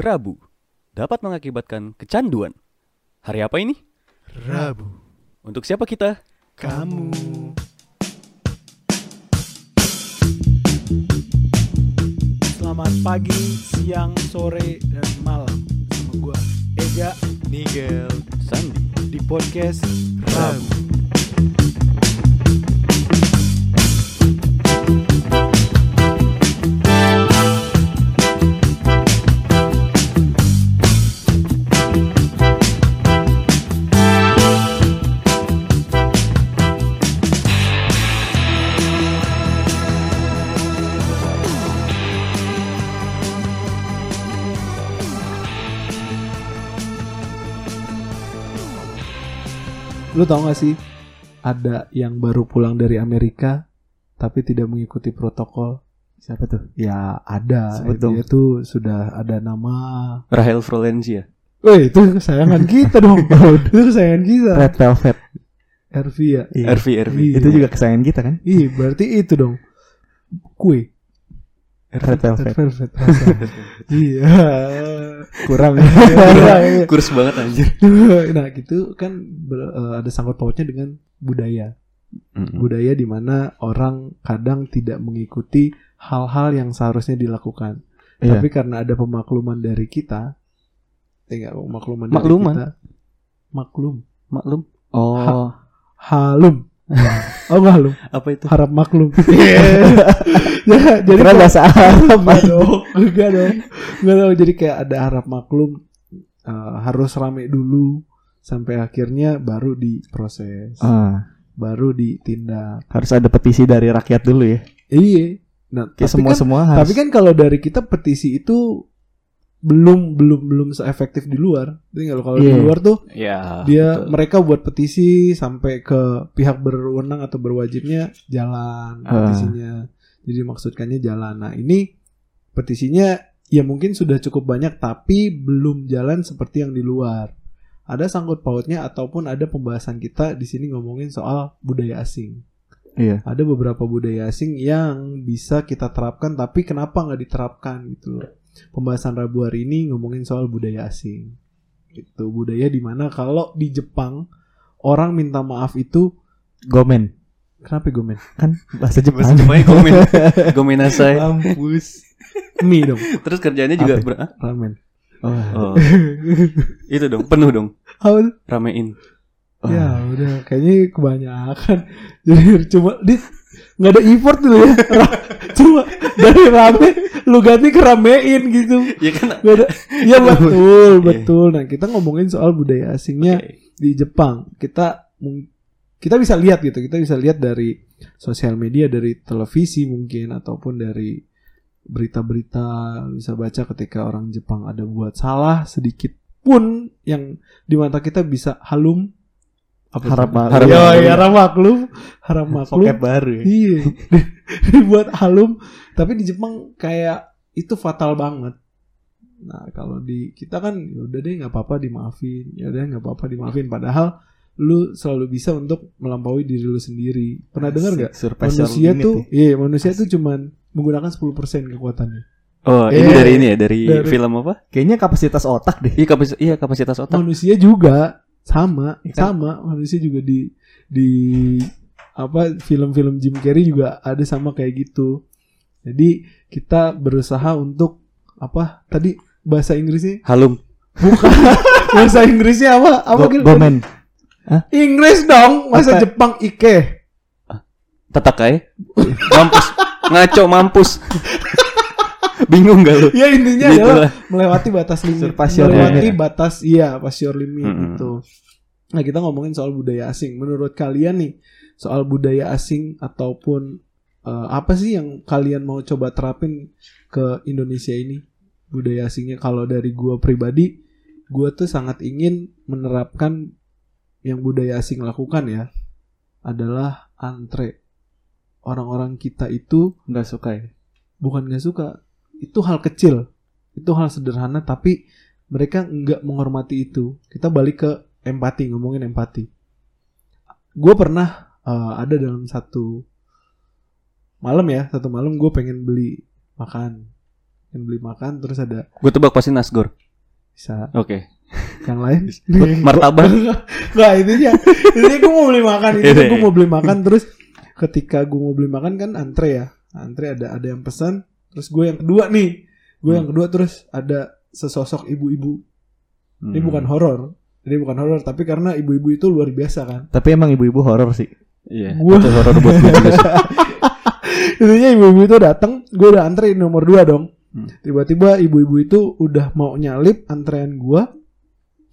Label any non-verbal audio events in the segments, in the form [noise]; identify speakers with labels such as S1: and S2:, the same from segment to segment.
S1: Rabu dapat mengakibatkan kecanduan. Hari apa ini?
S2: Rabu.
S1: Untuk siapa kita?
S2: Kamu. Selamat pagi, siang, sore, dan malam sama gua Ega
S3: Nigel
S1: Sandi.
S2: di podcast Rabu. Lu tau gak sih ada yang baru pulang dari Amerika tapi tidak mengikuti protokol?
S3: Siapa tuh?
S2: Ya ada.
S3: Dong.
S2: Dia tuh sudah ada nama.
S1: Rahel Frolenzia.
S2: Woi itu kesayangan kita dong. [laughs] itu kesayangan kita.
S3: Red Velvet.
S2: RV ya.
S3: Iya.
S1: RV RV.
S2: Iya.
S3: Itu juga kesayangan kita kan?
S2: Iya berarti itu dong. Kue.
S3: Red Velvet.
S2: Red velvet. [laughs] iya.
S3: Kurang.
S2: Iya.
S1: Kurs banget anjir. [laughs]
S2: nah gitu kan ber- eh, ada sangkut pautnya dengan budaya. Budaya di mana orang kadang tidak mengikuti hal-hal yang seharusnya dilakukan.
S3: Iya.
S2: Tapi karena ada pemakluman dari kita, eh enggak pemakluman
S3: Makluman?
S2: dari kita. Maklum.
S3: Maklum. Oh.
S2: Halum. Oh enggak halum,
S3: Apa itu?
S2: harap maklum. [laughs] ya, jadi
S3: Kira
S2: kayak-
S3: bahasa Arab.
S2: enggak dong, enggak dong. Enggak dong, jadi kayak ada harap maklum eh, harus rame dulu sampai akhirnya baru diproses,
S3: Ah,
S2: baru ditindak.
S3: harus ada petisi dari rakyat dulu ya.
S2: Iya. Nah, kan-
S3: semua harus.
S2: Tapi kan kalau dari kita petisi itu belum belum belum seefektif di luar. Jadi kalau kalau di
S3: Iya.
S2: luar tuh
S1: Ya.
S2: dia
S1: betul.
S2: mereka buat petisi sampai ke pihak berwenang atau berwajibnya jalan
S3: Ah.
S2: petisinya. Jadi maksudkannya jalan. Nah, ini petisinya ya mungkin sudah cukup banyak tapi belum jalan seperti yang di luar. Ada sangkut pautnya ataupun ada pembahasan kita di sini ngomongin soal budaya asing
S3: Iya.
S2: ada beberapa budaya asing yang bisa kita terapkan tapi kenapa nggak diterapkan gitu loh pembahasan Rabu hari ini ngomongin soal budaya asing itu budaya di mana kalau di Jepang orang minta maaf itu
S3: Gomen.
S2: kenapa gue men
S3: Kan bahasa
S1: Bahasa
S3: Jepang.
S1: Jepangnya gomen. [laughs] Gomenasai.
S3: Mampus. [laughs]
S2: mie dong
S1: Terus kerjanya juga ber-
S2: ramen
S1: Oh.
S3: Oh. [laughs]
S1: Itu dong, penuh dong.
S2: apa tuh?
S1: Ramein.
S2: ya udah kayaknya kebanyakan jadi cuma di nggak ada effort tuh ya [laughs] cuma dari rame lu ganti ke ramein gitu
S1: Ya kan.
S2: Gak ada. Iya betul, betul. Nah, kita ngomongin soal budaya asingnya
S1: Oke.
S2: di Jepang. Kita kita bisa lihat gitu. Kita bisa lihat dari sosial media, dari televisi mungkin ataupun dari berita-berita bisa baca ketika orang Jepang ada buat salah sedikit pun yang di mata kita bisa halum apa tuh?
S3: Harap maklum.
S1: Harap
S2: Ya,
S1: maklum.
S2: ya, harap maklum, harap maklum.
S3: Vocab baru ya.
S2: Iya. [laughs] Dibuat halum, tapi di Jepang kayak itu fatal banget. Nah, kalau di kita kan ya udah deh nggak apa-apa dimaafin. Ya udah nggak apa-apa dimaafin padahal lu selalu bisa untuk melampaui diri lu sendiri. Pernah dengar nggak?
S3: Surpass your
S2: Manusia tuh,
S3: ya.
S2: iya, manusia tuh cuman menggunakan 10% kekuatannya.
S1: Oh, ini
S2: Eh,
S1: dari ini ya, dari,
S2: dari-
S1: film apa?
S3: Kayaknya kapasitas otak deh.
S1: Iya kapasitas, iya kapasitas otak.
S2: Manusia juga sama,
S3: kan?
S2: sama. Manusia juga di di apa film-film Jim Carrey juga ada sama kayak gitu. Jadi kita berusaha untuk apa tadi bahasa Inggrisnya
S1: Halum.
S2: bukan [laughs] bahasa Inggrisnya apa apa
S3: Go-
S2: Gil?
S3: Gomen.
S2: Inggris dong masa
S3: Apa?
S2: Jepang Ike
S1: Tatakai. mampus. Ngaco mampus. Bingung gak lu?
S2: ya intinya
S1: Gitu
S2: adalah
S1: lah.
S2: melewati batas limit melewati
S3: limit.
S2: batas iya pas your limit
S1: Mm-mm.
S2: gitu nah kita ngomongin soal budaya asing menurut kalian nih soal budaya asing ataupun eh, apa sih yang kalian mau coba terapin ke Indonesia ini budaya asingnya kalau dari gua pribadi gua tuh sangat ingin menerapkan yang budaya asing lakukan ya adalah antre orang-orang kita itu
S3: Enggak suka ya.
S2: bukan nggak suka itu hal kecil itu hal sederhana tapi mereka nggak menghormati itu kita balik ke empati ngomongin empati gue pernah eh, ada dalam satu malam ya satu malam gue pengen beli makan yang beli makan terus ada
S1: Gue tebak pasti Nasgor.
S2: bisa
S1: Oke.
S2: yang lain [laughs]
S1: Martabak. [laughs]
S2: Enggak intinya Intinya gue mau beli makan Intinya
S1: Iya,
S2: gue
S1: iya.
S2: mau beli makan Terus ketika gue mau beli makan kan antre ya Antre ada ada yang pesan Terus gue yang kedua nih Gue yang
S1: Hmm.
S2: kedua terus ada sesosok ibu-ibu Ini
S1: Hmm.
S2: bukan horor Ini bukan horor Tapi karena ibu-ibu itu luar biasa kan
S3: Tapi emang ibu-ibu horor sih.
S1: Iya.
S2: Gua-
S1: Itu horor buat gue juga sih. [laughs]
S2: Intinya ibu-ibu itu datang Gue udah antre nomor dua dong
S1: Hmm.
S2: Tiba-tiba ibu-ibu itu udah mau nyalip antrean gue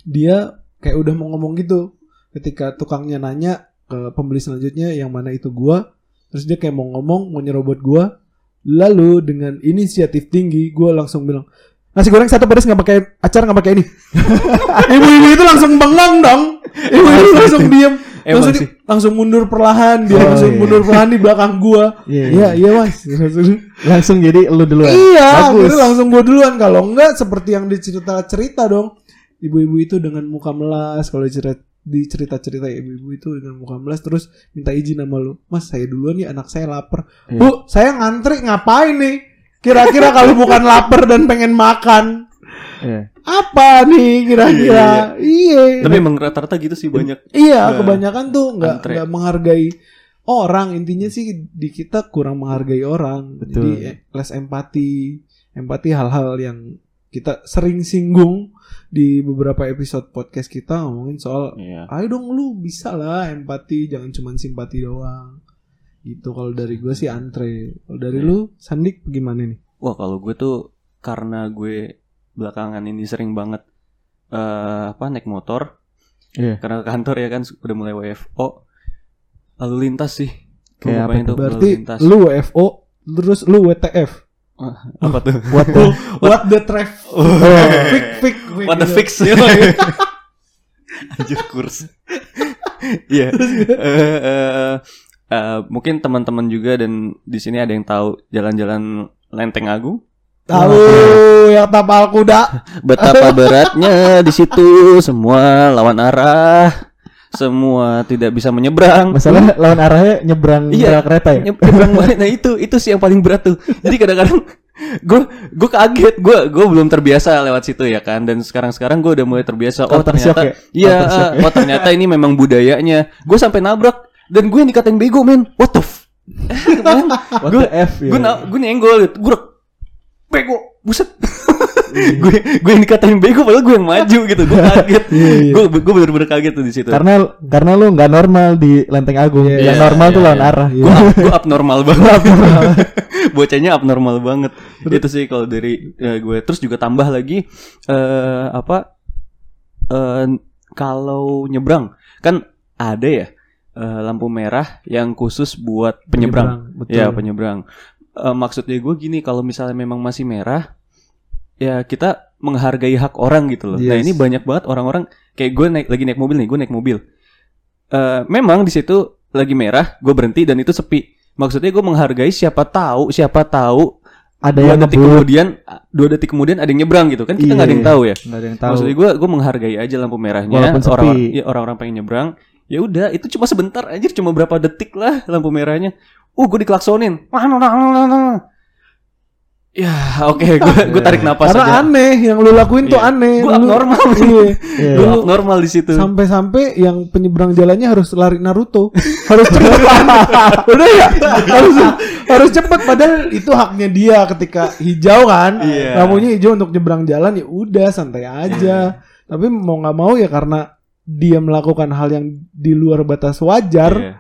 S2: Dia kayak udah mau ngomong gitu Ketika tukangnya nanya ke pembeli selanjutnya yang mana itu gua terus dia kayak mau ngomong mau nyerobot gua lalu dengan inisiatif tinggi gua langsung bilang nasi goreng satu pedas nggak pakai acar nggak pakai ini. [laughs] Ibu-ibu itu langsung bengong dong. Ibu-ibu langsung diem.
S1: Emang
S2: langsung, di-
S1: sih.
S2: langsung mundur perlahan dia
S3: Oh,
S2: langsung
S3: iya.
S2: mundur perlahan di belakang gua.
S3: Iya,
S2: iya iya. mas.
S3: Langsung. Jadi lu duluan.
S2: iya
S3: Bagus.
S2: langsung gua duluan. Kalau enggak seperti yang dicerita cerita dong ibu-ibu itu dengan muka melas kalau cerita di cerita-cerita ibu-ibu itu dengan muka melas terus minta izin sama lu mas saya duluan nih anak saya lapar
S3: Iya.
S2: bu saya ngantri ngapain nih kira-kira kalau bukan lapar dan pengen makan
S3: Iya.
S2: apa nih kira-kira iya
S1: Tapi emang rata-rata gitu sih banyak.
S2: iya
S1: Nah,
S2: kebanyakan tuh nggak nggak menghargai orang intinya sih di kita kurang menghargai orang
S3: Betul.
S2: jadi eh, less empati empati hal-hal yang kita sering singgung di beberapa episode podcast kita ngomongin soal
S1: Iya.
S2: ayo dong lu bisa lah empati jangan cuma simpati doang. Gitu kalau dari gue sih antre. Kalau dari
S1: Iya.
S2: lu Sandik gimana nih?
S1: Wah kalau gue tuh karena gue belakangan ini sering banget eh apa naik motor.
S3: Iya.
S1: karena ke kantor ya kan udah mulai WFO lalu lintas sih.
S3: Kayak apa
S1: lalu
S2: berarti lu WFO terus lu WTF
S1: apa tuh?
S3: What the
S2: what the traf fik fik fik
S1: what the
S2: gitu.
S1: fix. Anjir kurs. Iya. Eh, mungkin teman-teman juga dan di sini ada yang tahu jalan-jalan Lenteng Agung.
S2: tahu yang tapal kuda.
S1: Betapa beratnya di situ semua lawan arah, semua tidak bisa menyeberang.
S3: Masalah lawan arahnya nyebrang
S1: Iya.
S3: kereta ya.
S1: Nye- nyebrang balik. Nah itu itu sih yang paling berat tuh. Jadi kadang-kadang gue gue kaget gue gue belum terbiasa lewat situ ya kan dan sekarang sekarang gue udah mulai terbiasa oh ternyata
S3: ya?
S1: iya ah, oh ternyata ini memang budayanya gue sampai nabrak dan gue yang dikatain bego men what the f Gue-
S3: F ya.
S1: gue na- gue nyenggol gitu gue bego buset [laughs] gue gue yang dikatain bego padahal gue yang maju gitu. Gue [laughs] kaget.
S2: Iya, iya.
S1: gue gue bener-bener kaget tuh di situ.
S3: Karena karena lu nggak normal di Lenteng Agung.
S2: Iya,
S3: yang
S1: iya,
S3: normal tuh
S1: iya,
S3: lawan
S1: iya.
S3: arah.
S1: gue up, gue abnormal [laughs] banget. Bocahnya abnormal banget. Itu sih kalau dari eh, gue. Terus juga tambah lagi eh apa eh kalau nyebrang kan ada ya eh, lampu merah yang khusus buat penyebrang,
S2: betul.
S1: Ya penyebrang. Eh, maksudnya gue gini kalau misalnya memang masih merah ya kita menghargai hak orang gitu loh nah
S2: Yes.
S1: ini banyak banget orang-orang kayak gue naik lagi naik mobil nih gue naik mobil Eh memang di situ lagi merah gue berhenti dan itu sepi maksudnya gue menghargai siapa tahu siapa tahu
S3: Ada
S1: dua
S3: yang
S1: detik
S3: ngebut.
S1: kemudian dua detik kemudian ada yang nyebrang gitu kan kita nggak ada yang
S3: Iya.
S1: tahu ya
S3: Nggak ada yang tahu.
S1: maksudnya gue gue menghargai aja lampu merahnya
S3: Walaupun sepi.
S1: orang ya, orang-orang pengen nyebrang ya udah itu cuma sebentar aja cuma berapa detik lah lampu merahnya uh gue diklaksonin ya oke gue gue tarik napas
S2: karena
S1: aja
S2: aneh yang lu lakuin tuh
S1: Iya.
S2: aneh Lu-
S1: abnormal.
S2: iya.
S3: Iya.
S1: gue
S2: Lu-
S1: abnormal di situ
S2: sampai-sampai yang penyeberang jalannya harus lari Naruto harus cepet [laughs] udah ya harus harus cepet padahal itu haknya dia ketika hijau kan
S1: Iya.
S2: lampunya hijau untuk nyebrang jalan ya udah santai aja tapi mau nggak mau ya karena dia melakukan hal yang di luar batas wajar
S1: Iya.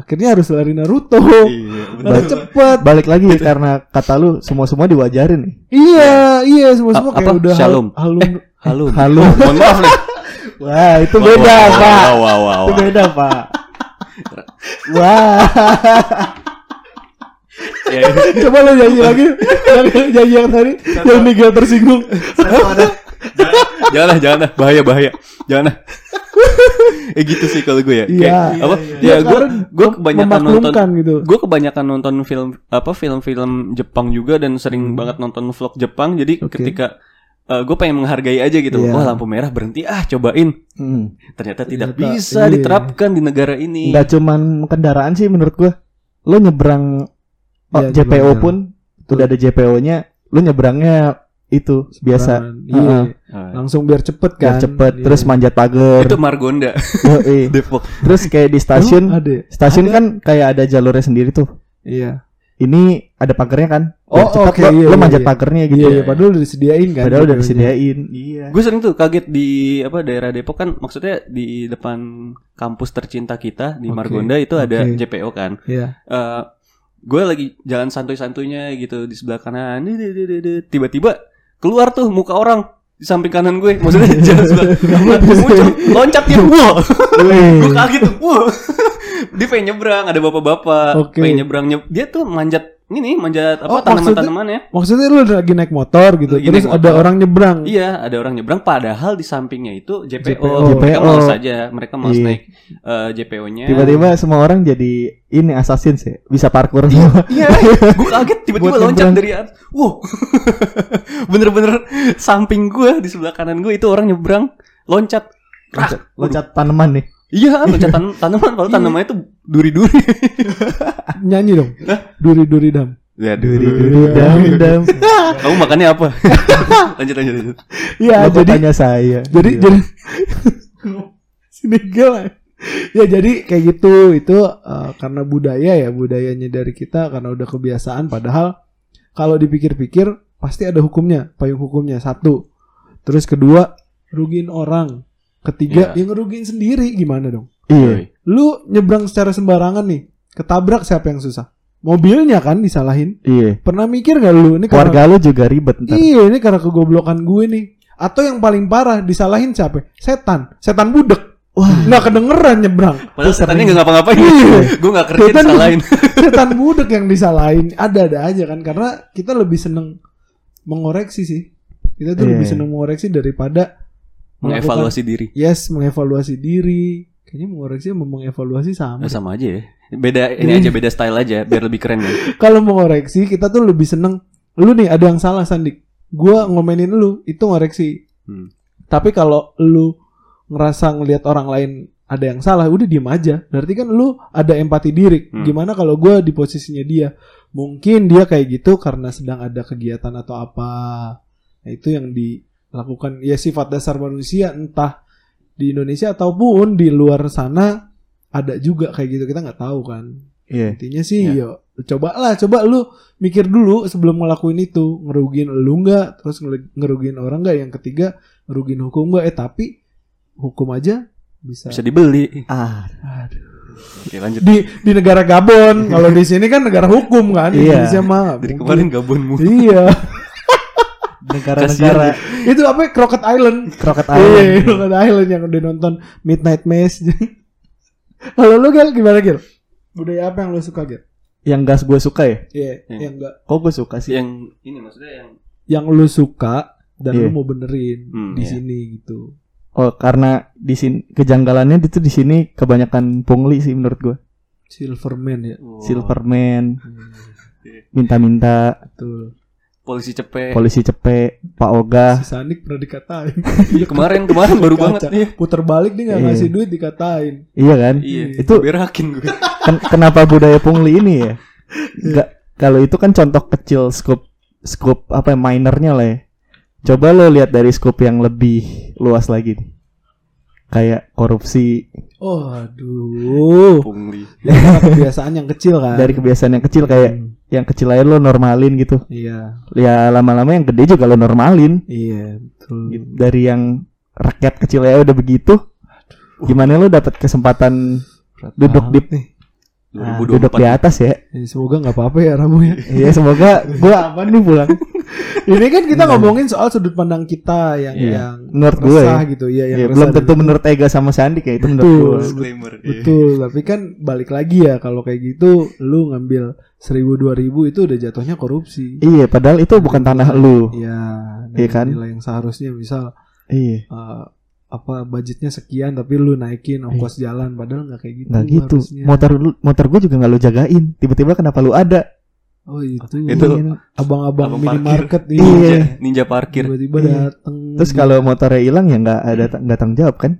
S2: Akhirnya harus lari Naruto
S1: Iya, bener.
S2: cepet
S3: Balik lagi karena kata lu semua-semua diwajarin nih.
S2: iya iya semua semua
S1: A-
S2: kayak
S1: apa?
S2: udah hal-
S1: Shalom.
S2: halum
S1: halo
S3: Halo.
S1: Oh, mohon maaf nih [laughs]
S3: Wah, itu
S1: Wah,
S3: beda,
S1: wah,
S3: Pak.
S1: wah, wah, wah,
S3: Itu beda, Pak. Wah.
S1: Ya, [laughs]
S2: coba lo nyanyi lagi nyanyi yang tadi yang Miguel tersinggung
S1: jangan lah, [laughs] jangan lah, bahaya bahaya, jangan lah. [laughs] eh gitu sih kalau gue ya.
S2: Iya,
S1: Kayak,
S2: iya,
S1: apa?
S2: iya.
S1: Ya
S2: Ya,
S1: gue
S2: karena
S1: gue kebanyakan nonton
S2: gitu.
S1: gue kebanyakan nonton film apa film-film Jepang juga dan sering banget nonton vlog Jepang jadi
S2: Hmm. Oke.
S1: ketika gue pengen menghargai aja gitu
S2: Iya.
S1: wah lampu merah berhenti ah cobain
S3: Hmm.
S1: ternyata tidak
S2: Ternyata,
S1: bisa
S2: iya.
S1: diterapkan di negara ini
S3: Nggak cuman kendaraan sih menurut gua. Lo nyebrang oh,
S2: Iya,
S3: JPO pun udah ada JPO-nya lu nyebrangnya itu biasa
S2: Seberang. Iya.
S3: Heeh.
S1: Oh,
S2: Langsung biar cepet
S3: biar
S2: kan.
S3: cepet
S2: Iya.
S3: terus manjat pagar
S1: itu Margonda
S3: Yoi. [laughs]
S1: Depok
S3: terus kayak di stasiun
S2: Emang ada.
S3: stasiun
S2: Ada.
S3: kan kayak ada jalurnya sendiri tuh
S2: Iya.
S3: ini ada pagarnya kan
S2: Oh,
S3: Biar cepet
S2: oke,
S3: lo,
S2: iya,
S3: lo
S2: iya,
S3: manjat
S2: iya.
S3: pagarnya gitu
S2: Iya, iya, padahal udah disediain kan.
S3: padahal udah disediain iya
S1: gue sering tuh kaget di apa daerah Depok kan maksudnya di depan kampus tercinta kita di
S2: Oke,
S1: Margonda itu ada
S2: oke.
S1: JPO kan
S2: Iya.
S1: Eh gue lagi jalan santuy-santuйnya gitu di sebelah kanan tiba-tiba keluar tuh muka orang di samping kanan gue. Maksudnya [laughs] jalan sebelah muncul loncat dia wah. Gue kaget tuh wah. [laughs] Dia pengen nyebrang ada bapak-bapak
S2: Oke.
S1: pengen nyebrang nye- dia tuh manjat ini manjat
S2: Oh,
S1: apa tanaman-tanamannya
S2: Maksudnya lu lagi naik motor gitu,
S1: Lagi
S2: terus
S1: naik
S2: ada
S1: motor.
S2: orang nyebrang.
S1: Iya, ada orang nyebrang padahal di sampingnya itu JPO.
S2: JPO.
S1: Mereka
S3: JPO.
S1: males saja, mereka males
S3: Iya.
S1: naik eh, JPO-nya.
S3: tiba-tiba semua orang jadi ini assassin sih bisa parkour semua
S1: Iya, gue kaget tiba-tiba loncat
S3: nyebrang.
S1: dari atas. Wow. [laughs] Bener-bener samping gue di sebelah kanan gue itu orang nyebrang loncat.
S3: loncat, loncat tanaman nih
S1: Iya, loncat tan- [laughs] tanaman padahal tanamannya itu duri-duri. [laughs]
S2: Nyanyi dong. Duri-duri dam.
S1: Ya,
S3: duri duri dam dam [laughs]
S1: Kamu makannya apa? lanjut lanjut lanjut.
S2: Iya, jadi
S3: tanya saya
S2: jadi
S3: Iya.
S2: jadi sini lah. Ya jadi kayak gitu itu eh, karena budaya ya budayanya dari kita karena udah kebiasaan padahal kalau dipikir-pikir pasti ada hukumnya payung hukumnya satu terus kedua rugiin orang ketiga
S1: Iya.
S2: yang ngerugiin sendiri. Gimana dong?
S3: Iya.
S2: Lu nyebrang secara sembarangan nih ketabrak siapa yang susah? Mobilnya kan disalahin.
S3: Iya.
S2: Pernah mikir gak lu? Ini karena
S3: keluarga lu juga ribet ntar.
S2: Iya ini karena kegoblokan gue nih. Atau yang paling parah disalahin siapa? Setan. Setan budek.
S3: Wah.
S2: Nggak kedengeran nyebrang.
S1: Padahal setannya nggak ngapa-ngapain.
S2: Iya. [laughs]
S1: gue nggak kerja
S2: Setan-
S1: disalahin. [laughs]
S2: setan budek yang disalahin. Ada-ada aja kan karena kita lebih seneng mengoreksi sih. Kita tuh
S3: Iya.
S2: lebih seneng mengoreksi daripada
S1: Mengevaluasi diri.
S2: yes mengevaluasi diri kayaknya mengoreksi sama mengevaluasi sama
S1: Eh, sama aja ya. Beda ini aja beda style aja biar lebih keren ya. [laughs]
S2: kalau mengoreksi kita tuh lebih seneng lu nih ada yang salah Sandik gua ngomenin lu itu ngoreksi
S1: Hmm.
S2: tapi kalau lu ngerasa ngelihat orang lain ada yang salah udah diem aja berarti kan lu ada empati diri
S1: Hmm.
S2: gimana kalau gua di posisinya dia mungkin dia kayak gitu karena sedang ada kegiatan atau apa nah, itu yang dilakukan ya sifat dasar manusia entah di Indonesia ataupun di luar sana ada juga kayak gitu. Kita nggak tahu kan.
S3: Iya.
S2: Intinya sih yo coba lah, coba lu mikir dulu sebelum ngelakuin itu, ngerugiin lu nggak, terus ngerugiin orang nggak, yang ketiga ngerugiin hukum nggak, eh tapi hukum aja bisa.
S1: Bisa dibeli.
S3: ah.
S1: Oke, lanjut.
S2: Di di negara Gabon, kalau di sini kan negara hukum kan,
S3: Iya.
S2: Indonesia mah nggak
S1: Dari
S2: mungkin.
S1: kemarin gabon mulu.
S2: Iya, [laughs]
S3: negara-negara
S2: itu apa? ya? Crockett Island.
S3: Crockett
S2: Iya,
S3: Island
S2: Crockett Island yang udah nonton Midnight Mass. [laughs] Kalau lu Gil gimana Gil? Budaya apa yang lu suka Gil?
S3: yang gas gue suka ya
S2: Iya,
S1: Iya.
S2: yang enggak
S3: kok gue suka sih
S1: Yang ini maksudnya yang
S2: yang lu suka dan
S3: Iya.
S2: lu mau benerin
S1: Hmm,
S2: di
S1: iya.
S2: sini gitu.
S3: oh karena di sini kejanggalannya itu di sini kebanyakan pungli sih menurut gue
S2: Silverman ya.
S1: Oh,
S3: Silverman
S2: Hmm,
S3: minta-minta
S2: betul.
S1: Polisi cepet.
S3: polisi cepet Pak Oga
S2: Si Sanik pernah dikatain. [laughs]
S1: Iya kemarin kemarin baru
S2: Kaca.
S1: banget iya.
S2: Puter balik dia nggak
S3: Iya.
S2: ngasih duit dikatain.
S3: iya kan
S1: Iya,
S3: itu
S1: berakin gue. [laughs]
S3: Ken- kenapa budaya pungli ini ya nggak kalau itu kan contoh kecil scope scope apa ya, minernya lah ya coba lo lihat dari scope yang lebih luas lagi nih. kayak korupsi
S2: Oh, aduh.
S1: Pungli.
S2: Ya, karena kebiasaan yang kecil kan.
S3: dari kebiasaan yang kecil kayak
S2: Hmm,
S3: yang kecil aja lo normalin gitu
S2: Iya,
S3: ya lama-lama yang gede juga lo normalin
S2: iya, betul.
S3: Gitu. dari yang rakyat kecil ya udah begitu gimana lo dapat kesempatan
S2: Berat
S3: duduk di
S2: nih.
S3: Nah, duduk di
S1: 2024.
S3: atas ya
S2: Ya, semoga nggak apa-apa ya Ramu ya. [laughs]
S3: Iya semoga [laughs] gua apa nih pulang [laughs]
S2: Ini kan kita
S3: Enggak.
S2: ngomongin soal sudut pandang kita yang
S1: Iya.
S2: yang
S3: menurut gue ya,
S2: gitu ya, yang
S3: Iya,
S2: resah
S3: belum tentu menurut Ega sama Sandi kayak itu menurut
S2: Betul.
S3: gue
S1: Disclaimer. iya.
S2: Betul, tapi kan balik lagi ya kalau kayak gitu lu ngambil seribu dua ribu itu udah jatuhnya korupsi.
S3: iya padahal itu bukan tanah lu
S2: Iya,
S3: Iya kan?
S2: nilai yang seharusnya misal
S3: iya
S2: eh, apa budgetnya sekian tapi lu naikin ongkos jalan padahal nggak kayak gitu.
S3: nggak gitu
S2: harusnya.
S3: motor lu motor gue juga nggak lu jagain tiba-tiba kenapa lu ada
S2: Oh itu.
S1: Itu
S3: Iya.
S2: abang-abang
S1: abang
S2: minimarket
S1: parkir.
S2: ini
S3: Iya.
S1: Ninja, ninja parkir.
S2: tiba-tiba
S3: Iya.
S2: dateng.
S3: terus kalau motornya hilang ya nggak ada nggak tanggung jawab kan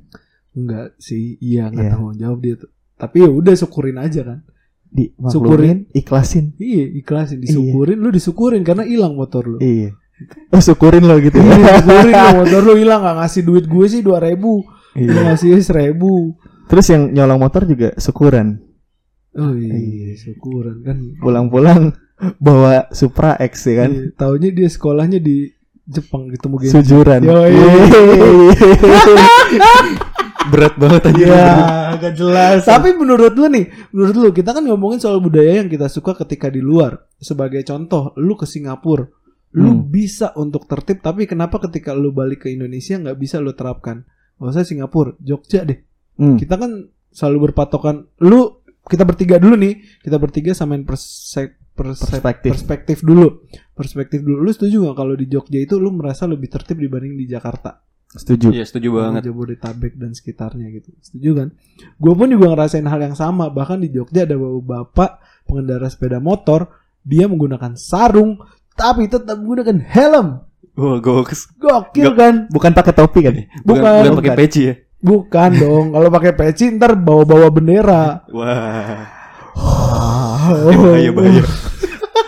S2: enggak sih, iya nggak
S3: Iya.
S2: tanggung jawab dia tuh. Tapi ya udah syukurin aja kan.
S3: di
S2: Syukurin.
S3: maklumin, ikhlasin.
S2: Iya, ikhlasin, disyukurin, lu disyukurin karena hilang motor lu.
S3: Iya. [laughs] Oh syukurin lo gitu.
S2: Iya,
S3: ya.
S2: disyukurin lu [laughs] motor lu hilang gak ngasih duit gue sih dua ribu,
S3: Iya.
S2: ngasih seribu.
S3: Terus yang nyolong motor juga syukuran.
S2: Oh iya, syukuran kan.
S3: Pulang-pulang [laughs] bawa Supra X ya kan.
S2: Iya, taunya dia sekolahnya di Jepang ketemu Genji.
S3: Sujuran.
S2: Yoi.
S1: Berat banget aja.
S3: Iya, agak jelas.
S2: Tapi menurut lu nih, menurut lu kita kan ngomongin soal budaya yang kita suka ketika di luar. Sebagai contoh, lu ke Singapura, lu
S3: Hmm.
S2: bisa untuk tertib, tapi kenapa ketika lu balik ke Indonesia nggak bisa lu terapkan? Gak usah Singapura, Jogja deh.
S3: Hmm.
S2: Kita kan selalu berpatokan. Lu kita bertiga dulu nih, kita bertiga samain perse- perse-
S3: Perspektif.
S2: perspektif dulu. Perspektif dulu. Lu setuju nggak kalau di Jogja itu lu merasa lebih tertib dibanding di Jakarta?
S3: Setuju.
S1: Iya, setuju banget.
S2: Jabodetabek dan sekitarnya gitu. Setuju kan? Gue pun juga ngerasain hal yang sama. Bahkan di Jogja ada bapak pengendara sepeda motor, dia menggunakan sarung tapi tetap menggunakan helm.
S1: Wah, gokes.
S2: Gokil
S1: Gak-
S2: kan?
S3: Bukan pakai topi kan?
S1: Bukan,
S2: Bukan.
S1: bukan pakai peci ya.
S2: Bukan dong. Kalau pakai peci ntar bawa-bawa bendera.
S1: Wah,
S2: Oh. [laughs]
S1: bahaya bahaya.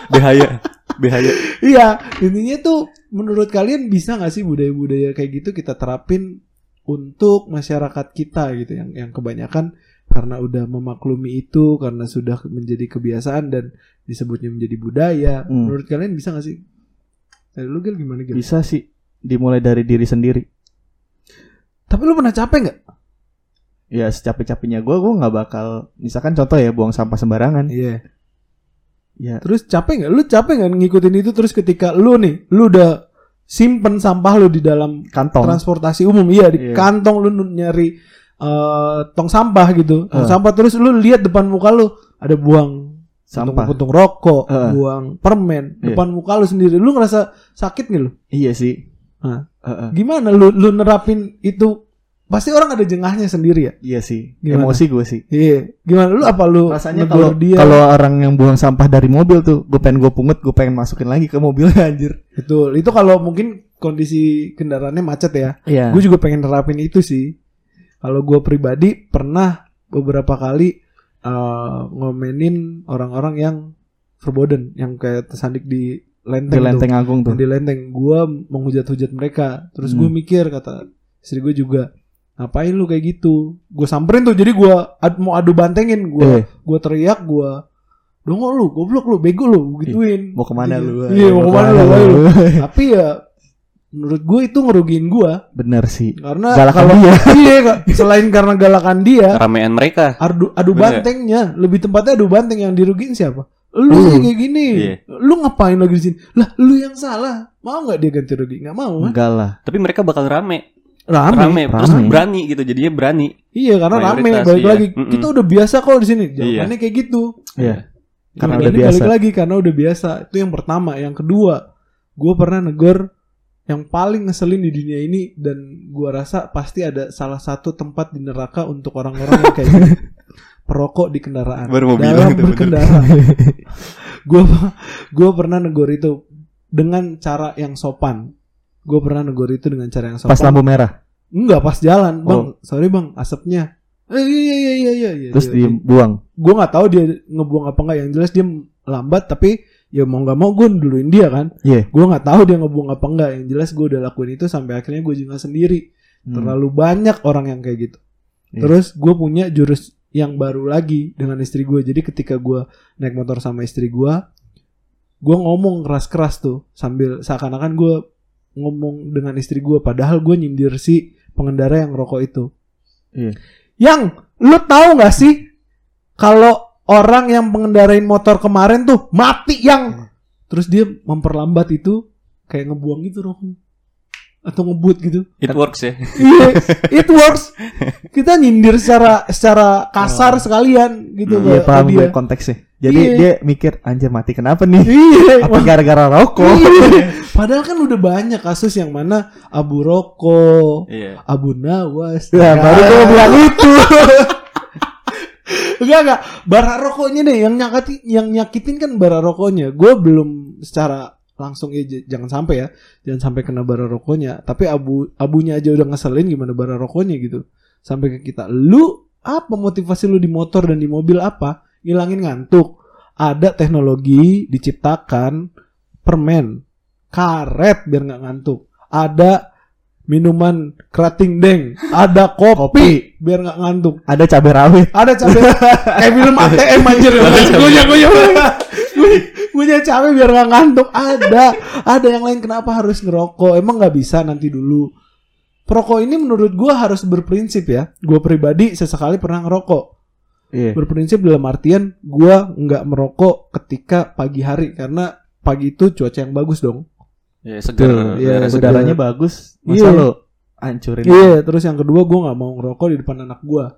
S1: bahaya. Bahaya.
S2: Iya, intinya tuh menurut kalian bisa nggak sih budaya-budaya kayak gitu kita terapin untuk masyarakat kita gitu yang yang kebanyakan karena udah memaklumi itu karena sudah menjadi kebiasaan dan disebutnya menjadi budaya.
S3: Hmm.
S2: Menurut kalian bisa nggak sih? Dari lu Gil gimana Gil?
S3: Bisa sih dimulai dari diri sendiri.
S2: Tapi lu pernah capek nggak?
S3: Ya secapek-capeknya gue, gue nggak bakal. Misalkan contoh ya buang sampah sembarangan.
S2: Iya.
S3: Ya
S2: Terus capek nggak? Lu capek nggak ngikutin itu terus ketika lu nih, lu udah simpen sampah lu di dalam
S3: kantong.
S2: transportasi umum iya di
S3: Iya.
S2: kantong lu nyari eh, tong sampah gitu tong
S3: Eh.
S2: sampah terus lu lihat depan muka lu ada buang
S3: Sampah.
S2: puntung rokok
S3: Eh.
S2: buang permen
S3: Iya.
S2: depan muka lu sendiri lu ngerasa sakit lu
S3: Iya sih. Heeh.
S2: gimana lu lu nerapin itu pasti orang ada jengahnya sendiri ya
S3: Iya sih.
S2: Gimana?
S3: Emosi gue sih.
S2: iya gimana lu apa lu
S3: Rasanya kalau
S2: dia
S3: kalau orang yang buang sampah dari mobil tuh, gue pengen gue pungut, gue pengen masukin lagi ke mobilnya [laughs] anjir.
S2: betul itu kalau mungkin kondisi kendaraannya macet ya
S3: Iya.
S2: gue juga pengen nerapin itu sih kalau gue pribadi pernah beberapa kali eh, ngomenin orang-orang yang verboden yang kayak tersandik di
S3: di
S2: lenteng,
S3: Lenteng Agung
S2: tuh
S3: tuh.
S2: di lenteng gue menghujat-hujat mereka terus gue
S3: Hmm.
S2: mikir kata istri gue juga ngapain lu kayak gitu gue samperin tuh jadi gue ad- mau adu bantengin gue
S3: Eh,
S2: gue teriak gue dongol lu goblok lu bego lu gituin
S3: mau ke mana
S2: Iya.
S3: lu?
S2: iya mau ke mana lu? [laughs] tapi ya menurut gue itu ngerugiin gue
S3: Bener sih.
S2: karena
S3: Galakan
S2: kalau
S3: dia. [laughs]
S2: iya [laughs] selain karena galakan dia
S1: Ramean mereka.
S2: adu adu
S1: Bener.
S2: bantengnya lebih tepatnya adu banteng yang dirugiin siapa lu sih kayak gini
S1: Iya.
S2: lu ngapain lagi di sini lah lu yang salah mau nggak dia ganti rugi nggak mau kan
S3: Enggak lah.
S1: Tapi mereka bakal rame.
S2: rame,
S1: Rame, terus
S3: rame.
S1: berani gitu. Jadinya berani.
S2: iya karena rame
S1: Mayoritas,
S2: balik
S1: iya.
S2: lagi
S1: Mm-mm.
S2: kita udah biasa kok di sini jawabannya kayak gitu
S3: Iya. Karena
S2: Ini
S3: udah biasa.
S2: balik lagi karena udah biasa itu yang pertama yang kedua gue pernah negor yang paling ngeselin di dunia ini dan gua rasa pasti ada salah satu tempat di neraka untuk orang-orang yang kayak gini. [laughs] perokok di kendaraan.
S1: Baru mau
S2: dalam
S1: bilang
S2: berkendara. [laughs] Gue gue pernah negor itu dengan cara yang sopan. Gue pernah negor itu dengan cara yang sopan.
S3: Pas lampu merah.
S2: enggak pas jalan bang.
S3: Oh.
S2: sorry bang. Asapnya. Eh, iya iya iya iya iya
S3: Terus
S2: iya, iya.
S3: dibuang.
S2: gue nggak tahu dia ngebuang apa enggak yang jelas dia lambat tapi ya mau nggak mau gue duluin dia kan
S3: Iya.
S2: gue nggak tahu dia ngebuang apa enggak yang jelas gue udah lakuin itu sampai akhirnya gue juga sendiri
S3: Hmm.
S2: terlalu banyak orang yang kayak gitu
S3: Iya.
S2: terus gue punya jurus yang baru lagi dengan istri gue jadi ketika gue naik motor sama istri gue gue ngomong keras-keras tuh sambil seakan-akan gue ngomong dengan istri gue padahal gue nyindir si pengendara yang rokok itu
S3: Iya.
S2: yang lu tahu nggak sih kalau orang yang mengendarain motor kemarin tuh mati yang terus dia memperlambat itu kayak ngebuang gitu rokoknya atau ngebut gitu
S1: It works ya.
S2: Iya, [laughs] it works. Kita nyindir secara secara kasar sekalian gitu
S1: Hmm,
S3: Iya paham
S2: dia.
S3: gue konteksnya. Jadi
S2: Iya.
S3: dia mikir anjir mati kenapa nih?
S2: Iya,
S3: Apa gara-gara rokok?
S2: iya. [laughs] Padahal kan udah banyak kasus yang mana abu rokok,
S1: Iya.
S2: abu nawas.
S3: Ya, baru gue mau bilang itu. [laughs]
S2: Enggak enggak, bara rokoknya deh yang nyakitin yang nyakitin kan bara rokoknya. Gue belum secara langsung ya jangan sampai ya, jangan sampai kena bara rokoknya. Tapi abu abunya aja udah ngeselin gimana bara rokoknya gitu. Sampai ke kita, lu apa motivasi lu di motor dan di mobil apa? ngilangin ngantuk. Ada teknologi diciptakan permen karet biar nggak ngantuk. Ada minuman kerating deng, ada kopi, biar nggak ngantuk.
S3: Ada cabai rawit.
S2: Ada cabai [laughs] kayak film ATM anjir. Gunya gunya gunya cabai biar nggak ngantuk. Ada, ada yang lain kenapa harus ngerokok? Emang nggak bisa nanti dulu. Perokok ini menurut gua harus berprinsip ya. Gua pribadi sesekali pernah ngerokok.
S3: Iya.
S2: Berprinsip dalam artian gua nggak merokok ketika pagi hari karena pagi itu cuaca yang bagus dong.
S1: Ya seger.
S2: Betul, iya.
S3: Udaranya bagus. Masa
S2: Iya.
S3: lo hancurin?
S2: Iya, terus yang kedua gua nggak mau ngerokok di depan anak gua.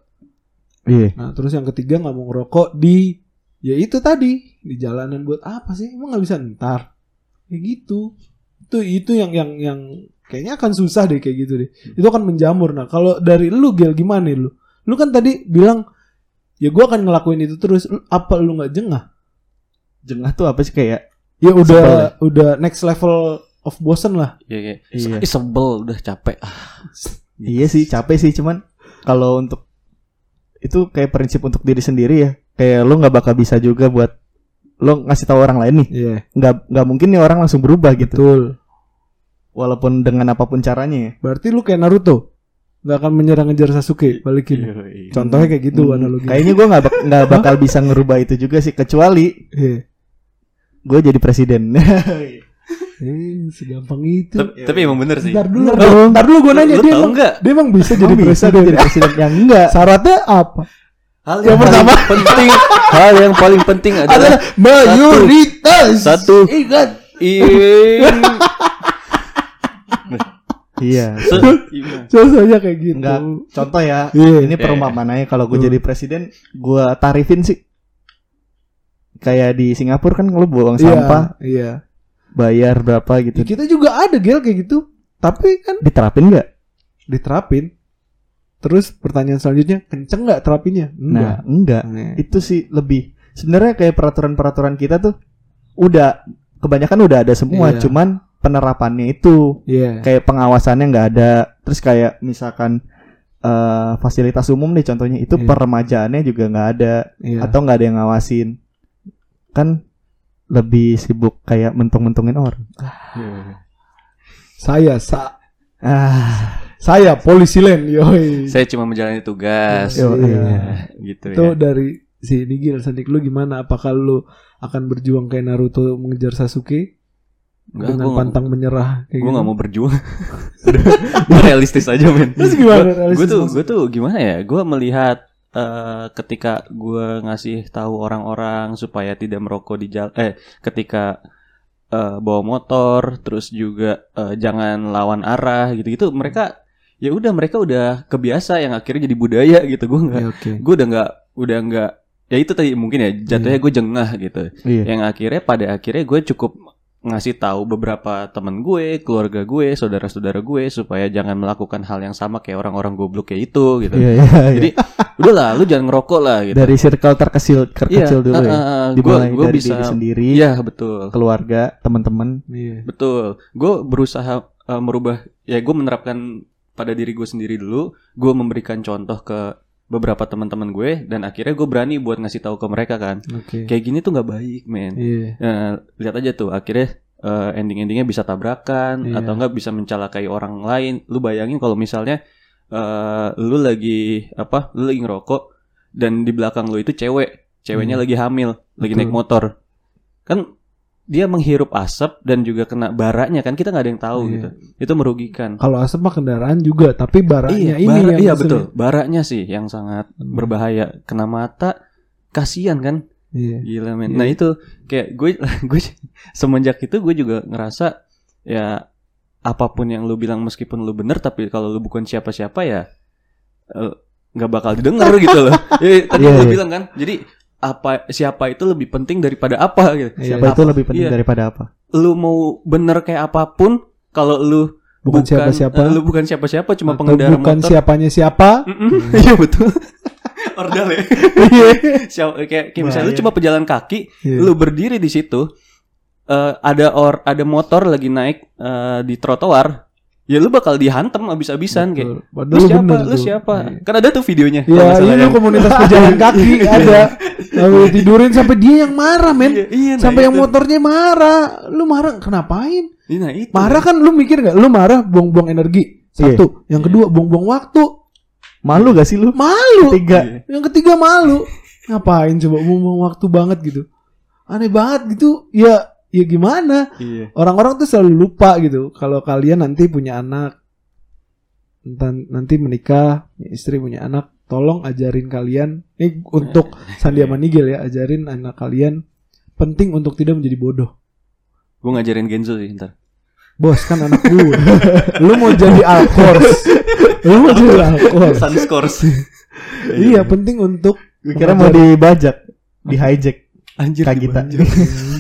S3: Iya.
S2: Nah, terus yang ketiga nggak mau ngerokok di ya itu tadi di jalanan buat apa sih? Emang nggak bisa ntar? Kayak gitu. Itu itu yang yang yang kayaknya akan susah deh kayak gitu deh. Itu akan menjamur. Nah, kalau dari lu Gel gimana nih lu? Lu kan tadi bilang ya gua akan ngelakuin itu terus. Lu- Apa lu nggak jengah?
S3: Jengah tuh apa sih kayak?
S2: Ya udah
S3: ya?
S2: udah next level of bosen lah.
S1: Iya,
S3: Iya.
S1: "Ih, sebel udah capek. Ah,
S3: Iya sih capek sih cuman kalau untuk itu kayak prinsip untuk diri sendiri ya. Kayak lu nggak bakal bisa juga buat lo ngasih tahu orang lain nih.
S2: Iya,
S3: Nggak nggak mungkin nih orang langsung berubah gitu.
S2: betul.
S3: Walaupun dengan apa pun caranya ya.
S2: Berarti lu kayak Naruto. Nggak akan menyerang ngejar Sasuke balikin. Contohnya kayak gitu
S3: Hmm,
S2: analoginya.
S3: Kayaknya gue nggak bak- nggak bakal bisa ngerubah itu juga sih kecuali
S2: Iya.
S3: gue jadi presiden. [laughs]
S2: Eh, segampang itu.
S1: Tapi, tapi emang bener sih.
S2: Ntar dulu, ntar,
S3: dong.
S2: ntar dulu gue nanya
S1: Lu
S2: dia
S1: tahu
S2: emang,
S1: nggak?
S2: dia emang bisa jadi presiden.
S3: jadi presiden yang enggak.
S2: Syaratnya apa?
S1: Hal
S2: Yang pertama.
S1: paling penting, hal yang paling penting adalah
S2: Adalah mayoritas.
S1: Satu.
S2: Ingat.
S1: in
S3: Iya.
S1: Iya.
S2: Contohnya kayak gitu.
S3: Enggak. Contoh ya.
S2: Iya.
S3: Ini perumpamananya kalau gue
S2: Hmm.
S3: jadi presiden, gue tarifin sih. Kayak di Singapura kan lu buang
S2: Iya,
S3: sampah
S2: Iya.
S3: Bayar berapa
S2: Ya,
S3: gitu.
S2: kita juga ada gel kayak gitu. Tapi kan
S3: Diterapin nggak?
S2: diterapin. Terus pertanyaan selanjutnya, kenceng nggak terapinnya?
S3: Nah,
S2: Enggak.
S3: enggak.
S2: Nah,
S3: Itu sih lebih sebenarnya kayak peraturan-peraturan kita tuh udah kebanyakan udah ada semua,
S2: Iya.
S3: cuman penerapannya itu
S2: Iya.
S3: kayak pengawasannya nggak ada. Terus kayak misalkan eh, fasilitas umum nih contohnya itu
S2: Iya.
S3: peremajaannya juga nggak ada
S2: Iya.
S3: atau nggak ada yang ngawasin. Kan lebih sibuk kayak mentung-mentungin orang.
S2: Saya sa
S3: Ah,
S2: saya polisi lain, yoi.
S1: Saya cuma menjalani tugas.
S3: Yo,
S2: Iya.
S3: iya.
S1: Gitu
S2: Itu
S1: ya.
S2: dari si Nigel Sandik lu gimana? Apakah lu akan berjuang kayak Naruto mengejar Sasuke
S1: Enggak,
S2: dengan
S1: gua
S2: pantang menyerah kayak
S1: gue
S2: gitu?
S1: nggak mau berjuang. [laughs] Gue realistis aja men.
S2: Terus gimana
S1: Gue tuh, gue tuh gimana ya? Gue melihat eh, ketika gue ngasih tahu orang-orang supaya tidak merokok di jalan. Eh, ketika eh, bawa motor, terus juga eh, jangan lawan arah gitu-gitu. Mereka ya udah mereka udah kebiasa yang akhirnya jadi budaya gitu. Gue nggak,
S2: Ya, oke.
S1: gue udah nggak, udah nggak. Ya itu tadi mungkin ya jatuhnya gue jengah gitu.
S3: Iya.
S1: yang akhirnya pada akhirnya gue cukup ngasih tahu beberapa temen gue, keluarga gue, saudara-saudara gue supaya jangan melakukan hal yang sama kayak orang-orang goblok kayak itu gitu.
S3: Iya, iya, iya.
S1: Jadi udahlah lu jangan ngerokok lah gitu.
S3: dari circle terkecil terkecil dulu ya.
S1: gue
S3: Dimulai
S1: gue
S3: dari
S1: bisa
S3: diri sendiri,
S1: Iya, betul.
S3: keluarga, teman-teman.
S2: Iya.
S1: Betul. Gue berusaha uh, merubah ya gue menerapkan pada diri gue sendiri dulu, gue memberikan contoh ke beberapa teman-teman gue dan akhirnya gue berani buat ngasih tahu ke mereka kan.
S2: Oke.
S1: Kayak gini tuh nggak baik, men.
S2: Iya.
S1: Nah, lihat aja tuh akhirnya eh, ending-endingnya bisa tabrakan
S2: Iya.
S1: atau enggak bisa mencelakai orang lain. Lu bayangin kalau misalnya eh lu lagi apa? Lu lagi ngerokok dan di belakang lu itu cewek, ceweknya
S2: Hmm.
S1: lagi hamil, lagi
S2: Betul.
S1: naik motor. Kan dia menghirup asap dan juga kena baranya kan kita nggak ada yang tahu
S2: Iya.
S1: gitu. Itu merugikan.
S2: Kalau asap mah kendaraan juga, tapi baranya ini
S1: bara-
S2: yang
S1: iya betul. Baraknya sih yang sangat
S2: Hmm.
S1: berbahaya. Kena mata kasihan kan?
S2: Iya.
S1: Gila men.
S2: Iya.
S1: Nah itu kayak gue [laughs] gue semenjak itu gue juga ngerasa ya apa pun yang lu bilang meskipun lu bener tapi kalau lu bukan siapa-siapa ya eh, nggak bakal didengar gitu loh. [laughs] Ya, tadi
S3: Iya,
S1: lu
S3: iya.
S1: bilang kan. Jadi apa siapa itu lebih penting daripada apa gitu.
S2: Iya.
S3: Siapa itu lebih penting
S1: iya.
S3: daripada apa?
S1: Lu mau bener kayak apa pun kalau lu
S2: Bukan siapa-siapa.
S1: eh, lu bukan siapa-siapa cuma
S2: Atau
S1: pengendara
S2: bukan
S1: motor.
S2: siapanya siapa?
S1: Mm-mm. [laughs] Iya betul. [laughs] Ordal ya.
S2: Iya. [laughs]
S1: Siapa- kayak, kayak misalnya lu
S3: Bahaya.
S1: cuma pejalan kaki,
S2: Iya.
S1: lu berdiri di situ eh, ada or ada motor lagi naik eh, di trotoar ya lu bakal dihantam abis-abisan kayak.
S2: Betul.
S1: Lu
S2: Padahal
S1: siapa? Lu siapa?
S2: Iya.
S1: Kan ada tuh videonya.
S2: Iya,
S1: kalau nggak salah
S2: iya
S1: yang-
S2: komunitas [laughs] pejalan kaki ada. Lalu tidurin sampai dia yang marah, men.
S1: Iya, iya, nah
S2: sampai yang
S1: itu.
S2: motornya marah. Lu marah kenapain?
S1: Iya, Nah, itu.
S2: Marah kan lu mikir nggak? Lu marah buang-buang energi. Satu. Yang kedua buang-buang waktu.
S3: Malu gak sih lu?
S2: Malu.
S3: Tiga.
S1: Iya.
S2: Yang ketiga malu. Ngapain coba buang-buang waktu banget gitu. Aneh banget gitu. Ya ya gimana?
S1: Iya.
S2: Orang-orang tuh selalu lupa gitu. Kalau kalian nanti punya anak nanti menikah, punya istri punya anak, tolong ajarin kalian ini untuk [laughs] Sandi sama Nigel ya, ajarin anak kalian penting untuk tidak menjadi bodoh.
S1: Gue ngajarin Genzo sih ntar.
S2: Bos kan anak gue. [laughs] Lu mau jadi Alkors. Lu mau jadi Alkors.
S1: Sun scores. [laughs]
S2: Iya, penting untuk
S3: kira mau dibajak, di hijack.
S1: Anjir.
S3: Kak Gita.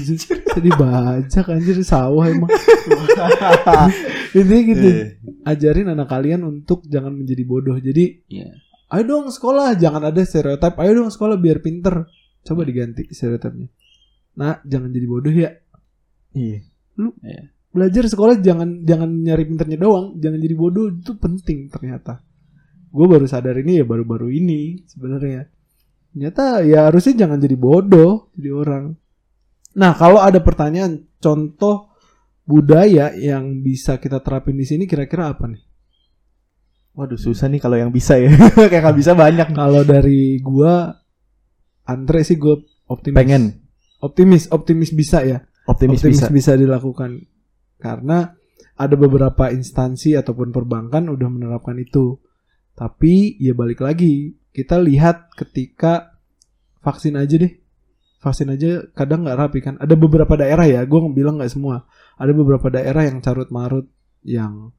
S2: Anjir, Jadi bajak anjir sawah emang. [laughs] Intinya gitu.
S1: Iya.
S2: Ajarin anak kalian untuk jangan menjadi bodoh. Jadi
S1: Iya.
S2: ayo dong sekolah, jangan ada stereotip. Ayo dong sekolah biar pinter. Coba diganti stereotipnya. Nah, jangan jadi bodoh ya.
S3: Iya.
S2: Belajar sekolah jangan jangan nyari pinternya doang, jangan jadi bodoh itu penting ternyata. Gue baru sadar ini ya baru-baru ini sebenarnya. Ternyata ya harusnya jangan jadi bodoh jadi orang. Nah, kalau ada pertanyaan contoh budaya yang bisa kita terapin di sini kira-kira apa nih?
S3: Waduh susah nih kalau yang bisa ya. [laughs] Kayak nggak bisa banyak.
S2: Kalau dari gua Andre sih gue optimis.
S3: Pengen
S2: Optimis, optimis bisa ya.
S3: optimis,
S2: Optimis
S3: bisa.
S2: bisa. dilakukan. Karena ada beberapa instansi ataupun perbankan udah menerapkan itu. Tapi ya balik lagi, kita lihat ketika vaksin aja deh. Vaksin aja kadang nggak rapi kan. Ada beberapa daerah ya, gue bilang nggak semua. Ada beberapa daerah yang carut marut, yang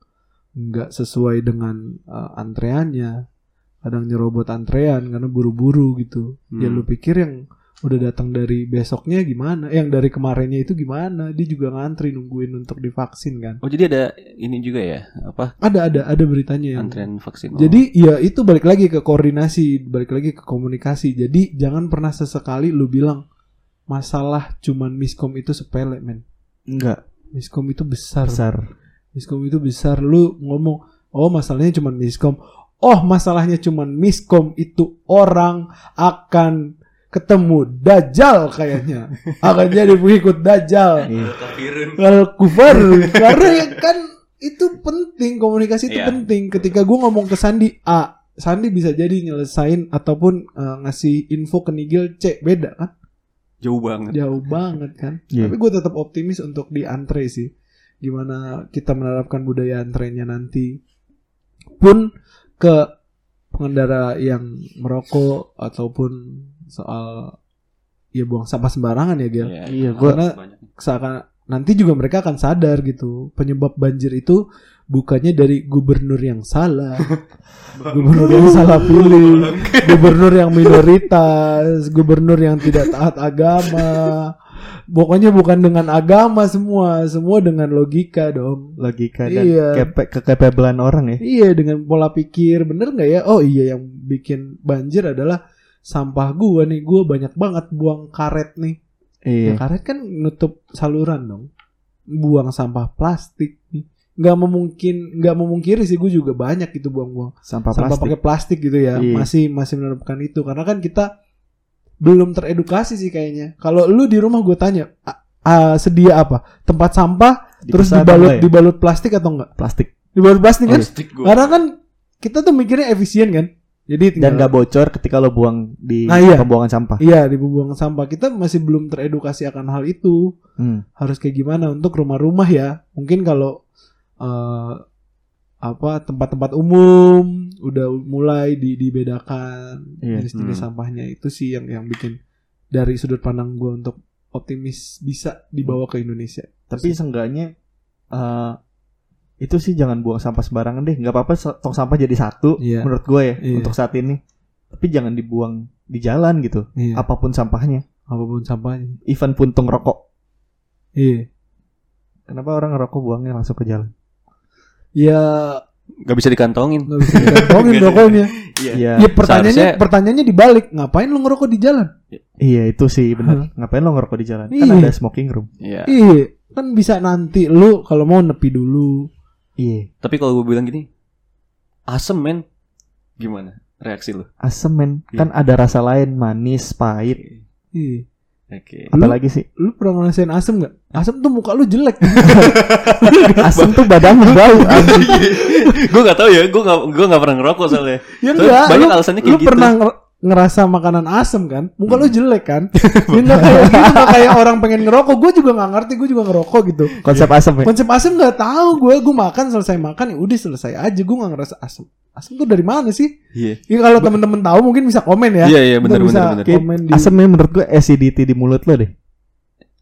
S2: nggak sesuai dengan uh, antreannya. Kadang nyerobot antrean karena buru-buru gitu. Ya
S1: Hmm.
S2: lu pikir yang udah datang dari besoknya gimana? Yang dari kemarinnya itu gimana? Dia juga ngantri nungguin untuk divaksin kan?
S1: Oh jadi ada ini juga ya apa
S2: Ada ada ada beritanya yang.
S1: antrian vaksin. Oh.
S2: Jadi ya itu balik lagi ke koordinasi, balik lagi ke komunikasi. Jadi jangan pernah sesekali lu bilang masalah cuman miskom itu sepele men.
S3: Enggak
S2: Miskom itu besar.
S3: besar.
S2: Miskom itu besar. Lu ngomong, oh masalahnya cuman miskom. Oh masalahnya cuman miskom itu orang akan ketemu dajjal kayaknya. [laughs] akan jadi pengikut dajjal.
S3: Iya.
S2: Kalau kufar karena kan itu penting komunikasi itu
S1: Iya.
S2: penting. Ketika gua ngomong ke Sandi A, Sandi bisa jadi nyelesain ataupun eh, ngasih info ke Nigel C beda kan?
S1: Jauh banget.
S2: Jauh banget kan.
S3: Iya.
S2: Tapi gue tetap optimis untuk di antre sih. Gimana kita menerapkan budaya antrenya nanti. Pun ke pengendara yang merokok ataupun soal ya buang sampah sembarangan ya Gel.
S3: Iya, gua-
S2: Karena seakan nanti juga mereka akan sadar gitu penyebab banjir itu bukannya dari gubernur yang salah. [laughs] Gubernur yang salah pilih. Gubernur yang minoritas. Gubernur yang tidak taat agama. Pokoknya bukan dengan agama semua. Semua dengan logika dong.
S3: Logika dan
S2: Iya.
S3: kepe- kekepebelan orang ya.
S2: iya dengan pola pikir. Bener nggak ya? Oh iya yang bikin banjir adalah sampah gua nih. Gua banyak banget buang karet nih. Ya
S3: Iya.
S2: karet kan nutup saluran dong. Buang sampah plastik nih. Nggak memungkin nggak memungkiri sih gue juga banyak gitu buang-buang
S3: Sampah
S2: sampah
S3: plastik.
S2: pakai plastik gitu ya.
S3: Iya.
S2: Masih masih menerapkan itu karena kan kita belum teredukasi sih kayaknya. Kalau lu di rumah gue tanya "A- a- sedia apa? Tempat sampah terus
S3: Dipesan
S2: dibalut
S3: ya?
S2: dibalut plastik atau enggak?
S3: plastik
S2: Dibalut plastik kan?
S1: Plastik.
S2: Karena kan kita tuh mikirnya efisien kan. Jadi tinggal
S3: dan nggak bocor ketika lo buang di
S2: Nah, iya.
S3: pembuangan sampah.
S2: Iya, di pembuangan sampah. Kita masih belum teredukasi akan hal itu.
S3: Hmm.
S2: harus kayak gimana untuk rumah-rumah ya mungkin kalau eh, apa tempat-tempat umum udah mulai di, dibedakan
S3: Iya.
S2: jenis-jenis
S1: Hmm.
S2: sampahnya itu sih yang yang bikin dari sudut pandang gue untuk optimis bisa dibawa ke Indonesia
S3: Tapi seenggaknya eh itu sih jangan buang sampah sembarangan deh. nggak apa-apa tong sampah jadi satu
S2: Iya.
S3: menurut gue ya
S2: Iya.
S3: untuk saat ini. Tapi jangan dibuang di jalan gitu.
S2: iya.
S3: Apa pun sampahnya.
S2: apa pun sampahnya
S3: Even puntung rokok.
S2: iya
S3: Kenapa orang ngerokok buangnya langsung ke jalan?
S2: Ya
S1: Gak bisa dikantongin.
S2: nggak bisa dikantongin
S1: Nggak
S2: rokoknya
S1: Iya.
S3: Iya.
S2: ya pertanyaannya
S1: Seharusnya-
S2: pertanyaannya dibalik ngapain lu ngerokok di jalan
S3: Iya itu sih benar. Ngapain lo ngerokok di jalan? Kan
S2: Iya.
S3: ada smoking room.
S1: Iya.
S2: Iya, kan bisa nanti lu kalau mau nepi dulu
S3: Iya.
S1: Tapi kalau gue bilang gini, asem men, gimana reaksi lu?
S3: Asem men.
S1: Iya.
S3: Kan ada rasa lain, manis, pahit.
S2: Iya.
S1: Oke.
S3: Apalagi sih?
S2: Lu pernah ngerasain asem gak? Asem tuh muka lu jelek. [laughs]
S3: Asem tuh badan lu bau. [laughs]
S1: gue gak tahu ya, gue gak, gue gak pernah ngerokok soalnya.
S2: ya enggak.
S1: banyak
S2: lu,
S1: alasannya kayak
S2: lu
S1: gitu.
S2: Pernah ngerasa makanan asem kan? Muka lu jelek kan? [laughs] enggak kayak gitu, kayak orang pengen ngerokok. Gue juga gak ngerti, gue juga ngerokok gitu.
S3: Konsep asem ya.
S2: Konsep asem nggak tahu gue. Gue makan selesai makan ya udah selesai aja. Gue nggak ngerasa asem. Asem tuh dari mana sih?
S1: Iya.
S2: Ya kalau temen-temen tahu mungkin bisa komen ya.
S1: Iya, iya,
S2: Kita
S1: bener,
S2: bisa
S1: bener, bener.
S2: Komen di
S3: Asemnya menurut gue acidity di mulut lo deh.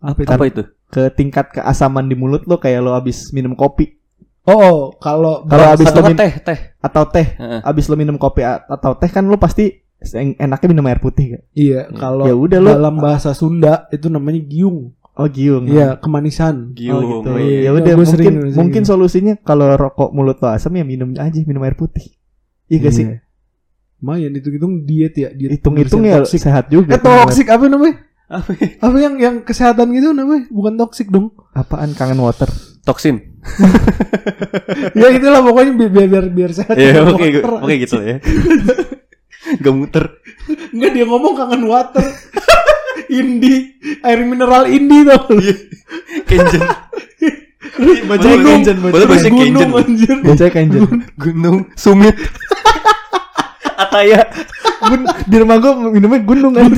S2: apa itu?
S1: Apa itu?
S3: Ke tingkat keasaman di mulut lo kayak lo abis minum kopi
S2: Oh, oh, kalau
S3: Kalau habis
S1: Atau
S3: lo min-
S1: teh, teh.
S3: atau teh.
S1: Heeh.
S3: Abis lo minum kopi atau teh kan lo pasti enaknya minum air putih kan.
S2: iya kalau
S3: Ya udah,
S2: dalam bahasa Sunda itu namanya giung.
S3: Oh giung.
S2: Iya, kemanisan.
S1: Giung.
S3: Oh gitu.
S1: iya.
S3: Ya
S2: Iya,
S3: udah mungkin
S2: sering
S3: mungkin
S2: gitu.
S3: solusinya kalau rokok mulut lo asam ya minum aja minum air putih. Iya gak sih?
S2: Lumayan hitung-hitung diet ya, diet
S3: Hitung-hitung ya
S2: toksik.
S3: sehat
S2: Eh
S3: juga.
S2: toksik apa namanya?
S1: Apa?
S2: Apa yang yang kesehatan gitu namanya? Bukan toksik dong.
S3: Apaan kangen water?
S1: Toksin. [laughs]
S2: ya itulah pokoknya biar biar biar, biar sehat.
S1: Iya,
S2: Kangen
S1: oke,
S2: water.
S1: oke gitu ya. Gak muter.
S2: Enggak dia ngomong kangen water. [laughs] Indi, air mineral Indi tau lu.
S1: Kenjen.
S2: Baca
S1: Kenjen, bahasa
S2: gunung
S1: Kenjen.
S2: anjir.
S3: Kanjen.
S1: Gunung, Sumit. [laughs] Ataya,
S3: Gun- di rumah gue minumnya gunung kan.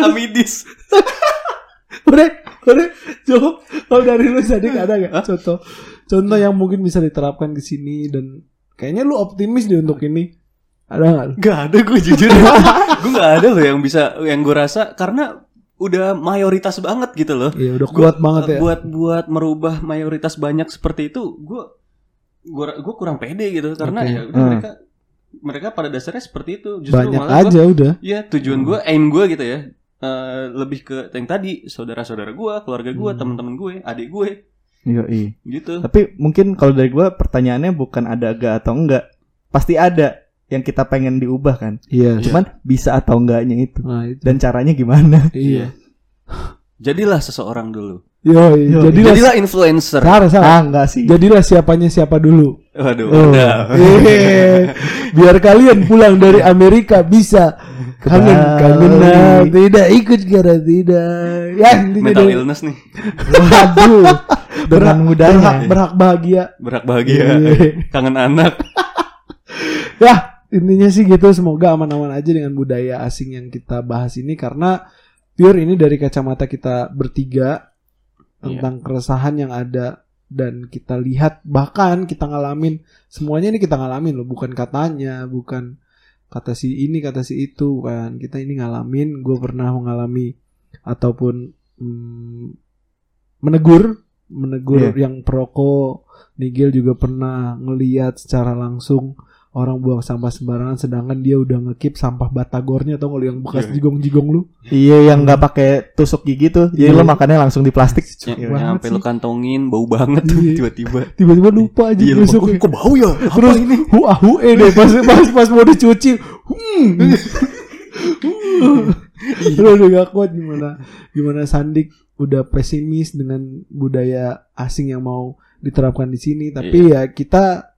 S1: Amidis.
S2: Udah, udah. Coba kalau dari lu tadi ada gak contoh contoh yang mungkin bisa diterapkan ke sini dan kayaknya lu optimis deh untuk ini. Ada gak lu?
S1: Gak ada gue jujur. [laughs] gue gak ada loh yang bisa yang gue rasa karena udah mayoritas banget gitu loh.
S2: Iya, udah
S1: Gua-
S2: kuat banget ya.
S1: Buat buat merubah mayoritas banyak seperti itu, gue gue gue kurang pede gitu karena
S2: Oke.
S1: ya udah
S3: Hmm.
S1: mereka mereka pada dasarnya seperti itu. Justru
S2: Banyak
S1: malah gua-
S2: aja udah.
S1: Ya tujuan gue, aim gue gitu ya. eh, lebih ke yang tadi saudara-saudara gue, keluarga gue,
S2: Hmm.
S1: teman-teman gue, adik gue,
S3: Iya, iya.
S1: gitu.
S3: Tapi mungkin kalau dari gue pertanyaannya bukan ada gak atau enggak. Pasti ada yang kita pengen diubah kan.
S2: Iya.
S3: Cuman bisa atau enggaknya itu.
S2: Nah, itu.
S3: Dan caranya gimana?
S2: Iya.
S1: Jadilah seseorang dulu.
S2: Yo,
S3: Yo,
S2: jadilah
S1: Jadilah influencer.
S2: Salah, salah.
S3: Ah, enggak sih.
S2: Jadilah siapanya siapa dulu.
S1: Waduh,
S2: Oh. Hehe. Biar kalian pulang dari Amerika bisa kangen
S3: Bali.
S2: kangenan tidak ikut karena tidak. Ya
S1: Mental
S2: dari-
S1: illness nih,
S3: Waduh. [laughs] Dengan
S2: berhak,
S3: mudahnya.
S2: berhak bahagia.
S1: berhak bahagia,
S2: Iya.
S1: kangen anak.
S2: Ya intinya sih gitu. Semoga aman-aman aja dengan budaya asing yang kita bahas ini karena pure ini dari kacamata kita bertiga tentang keresahan yang ada dan kita lihat bahkan kita ngalamin semuanya ini kita ngalamin loh bukan katanya bukan kata si ini kata si itu kan kita ini ngalamin gue pernah mengalami ataupun mm, menegur menegur yang perokok Nigel juga pernah ngeliat secara langsung orang buang sampah sembarangan sedangkan dia udah ngekip sampah batagornya atau yang bekas
S1: Iya.
S2: jigong-jigong lu
S3: Iya yang nggak pakai tusuk gigi tuh. Jadi
S2: Iya.
S3: lo makannya langsung di plastik.
S1: Ya,
S2: sih.
S1: lu kantongin bau banget tuh
S2: Iya.
S1: tiba-tiba.
S2: tiba-tiba lupa aja
S1: Iya, lupa.
S2: besoknya.
S1: Kok- kok bau ya? Apa
S2: Terus
S1: ini?
S2: hu hu eh deh pas pas pas mau dicuci. Hmm. Lu udah gak kuat gimana gimana Sandik udah pesimis dengan budaya asing yang mau diterapkan di sini tapi ya kita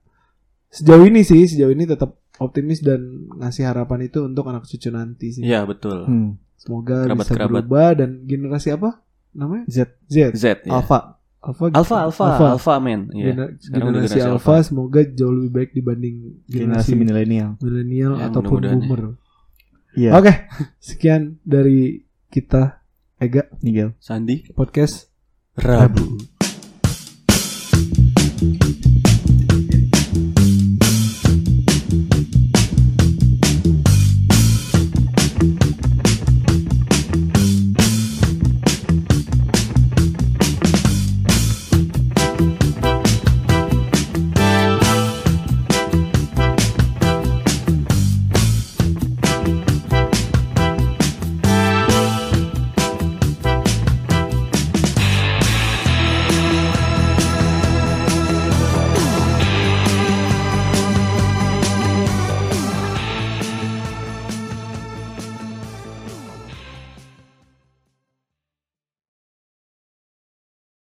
S2: sejauh ini sih sejauh ini tetap optimis dan ngasih harapan itu untuk anak cucu nanti sih.
S1: Iya betul.
S3: Hmm.
S2: Semoga bisa
S1: Kerabat-kerabat.
S2: berubah dan generasi apa namanya?
S3: Z
S2: Z.
S1: Z ya.
S3: Alpha.
S2: Alpha.
S1: Alpha, Alpha, Alpha, men. Iya.
S2: Gener- generasi
S1: generasi
S2: Alpha semoga jauh lebih baik dibanding
S3: Generasi
S2: generasi
S3: milenial.
S2: milenial
S1: Ya,
S2: ataupun
S1: ya.
S2: boomer.
S3: Iya.
S2: Oke, sekian dari kita Ega
S3: Nigel.
S1: Sandi.
S2: podcast
S1: Rabu.